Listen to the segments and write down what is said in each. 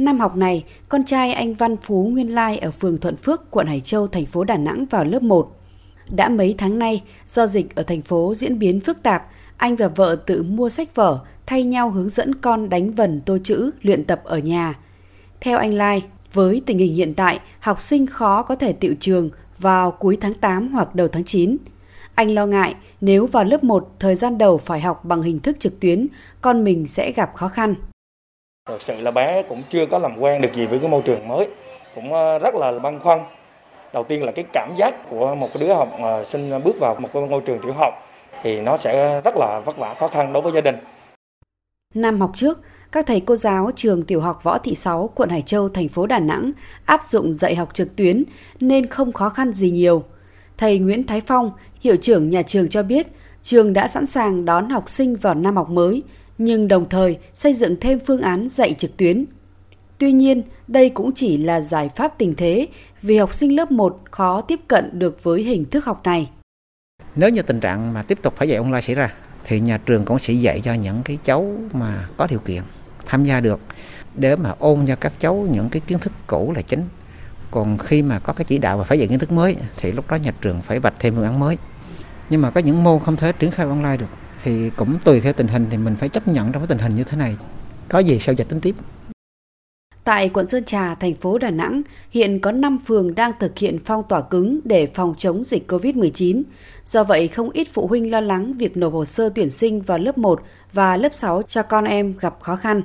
Năm học này, con trai anh Văn Phú Nguyên Lai ở phường Thuận Phước, quận Hải Châu, thành phố Đà Nẵng vào lớp 1. Đã mấy tháng nay, do dịch ở thành phố diễn biến phức tạp, anh và vợ tự mua sách vở, thay nhau hướng dẫn con đánh vần tô chữ, luyện tập ở nhà. Theo anh Lai, với tình hình hiện tại, học sinh khó có thể tiệu trường vào cuối tháng 8 hoặc đầu tháng 9. Anh lo ngại nếu vào lớp 1 thời gian đầu phải học bằng hình thức trực tuyến, con mình sẽ gặp khó khăn. Thực sự là bé cũng chưa có làm quen được gì với cái môi trường mới, cũng ờ, rất là băn khoăn. Đầu tiên là cái cảm giác của một cái đứa học ờ, sinh bước vào một cái môi trường tiểu học thì nó sẽ rất là vất vả khó khăn đối với gia đình. Năm học trước, các thầy cô giáo trường tiểu học Võ Thị Sáu, quận Hải Châu, thành phố Đà Nẵng áp dụng dạy học trực tuyến nên không khó khăn gì nhiều. Thầy Nguyễn Thái Phong, hiệu trưởng nhà trường cho biết, trường đã sẵn sàng đón học sinh vào năm học mới, nhưng đồng thời xây dựng thêm phương án dạy trực tuyến. Tuy nhiên, đây cũng chỉ là giải pháp tình thế vì học sinh lớp 1 khó tiếp cận được với hình thức học này. Nếu như tình trạng mà tiếp tục phải dạy online xảy ra thì nhà trường cũng sẽ dạy cho những cái cháu mà có điều kiện tham gia được để mà ôn cho các cháu những cái kiến thức cũ là chính còn khi mà có cái chỉ đạo và phải dạy kiến thức mới thì lúc đó nhà trường phải vạch thêm phương án mới nhưng mà có những môn không thể triển khai online được thì cũng tùy theo tình hình thì mình phải chấp nhận trong cái tình hình như thế này có gì sau dịch tính tiếp Tại quận Sơn Trà, thành phố Đà Nẵng, hiện có 5 phường đang thực hiện phong tỏa cứng để phòng chống dịch COVID-19. Do vậy, không ít phụ huynh lo lắng việc nộp hồ sơ tuyển sinh vào lớp 1 và lớp 6 cho con em gặp khó khăn.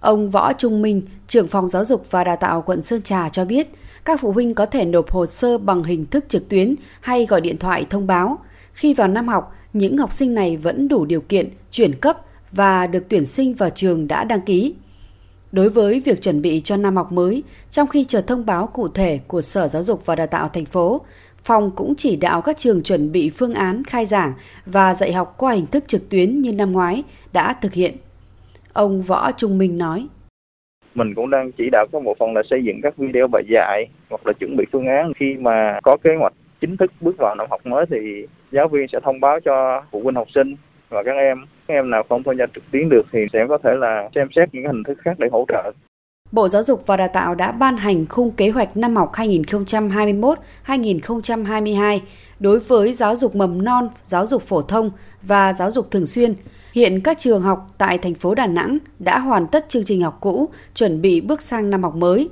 Ông Võ Trung Minh, trưởng phòng giáo dục và đào tạo quận Sơn Trà cho biết, các phụ huynh có thể nộp hồ sơ bằng hình thức trực tuyến hay gọi điện thoại thông báo. Khi vào năm học, những học sinh này vẫn đủ điều kiện chuyển cấp và được tuyển sinh vào trường đã đăng ký. Đối với việc chuẩn bị cho năm học mới, trong khi chờ thông báo cụ thể của Sở Giáo dục và Đào tạo thành phố, phòng cũng chỉ đạo các trường chuẩn bị phương án khai giảng và dạy học qua hình thức trực tuyến như năm ngoái đã thực hiện. Ông Võ Trung Minh nói. Mình cũng đang chỉ đạo các bộ phận là xây dựng các video bài dạy hoặc là chuẩn bị phương án khi mà có kế hoạch chính thức bước vào năm học mới thì giáo viên sẽ thông báo cho phụ huynh học sinh và các em các em nào không tham gia trực tuyến được thì sẽ có thể là xem xét những hình thức khác để hỗ trợ Bộ Giáo dục và Đào tạo đã ban hành khung kế hoạch năm học 2021-2022 đối với giáo dục mầm non, giáo dục phổ thông và giáo dục thường xuyên. Hiện các trường học tại thành phố Đà Nẵng đã hoàn tất chương trình học cũ, chuẩn bị bước sang năm học mới.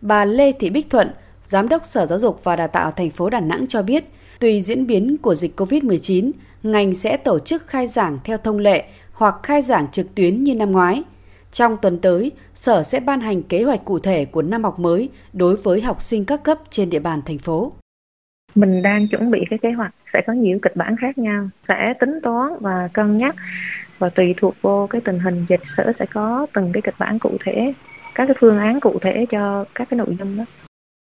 Bà Lê Thị Bích Thuận, Giám đốc Sở Giáo dục và Đào tạo thành phố Đà Nẵng cho biết, tùy diễn biến của dịch COVID-19, ngành sẽ tổ chức khai giảng theo thông lệ hoặc khai giảng trực tuyến như năm ngoái. Trong tuần tới, Sở sẽ ban hành kế hoạch cụ thể của năm học mới đối với học sinh các cấp trên địa bàn thành phố. Mình đang chuẩn bị cái kế hoạch sẽ có nhiều kịch bản khác nhau, sẽ tính toán và cân nhắc và tùy thuộc vô cái tình hình dịch sở sẽ có từng cái kịch bản cụ thể, các cái phương án cụ thể cho các cái nội dung đó.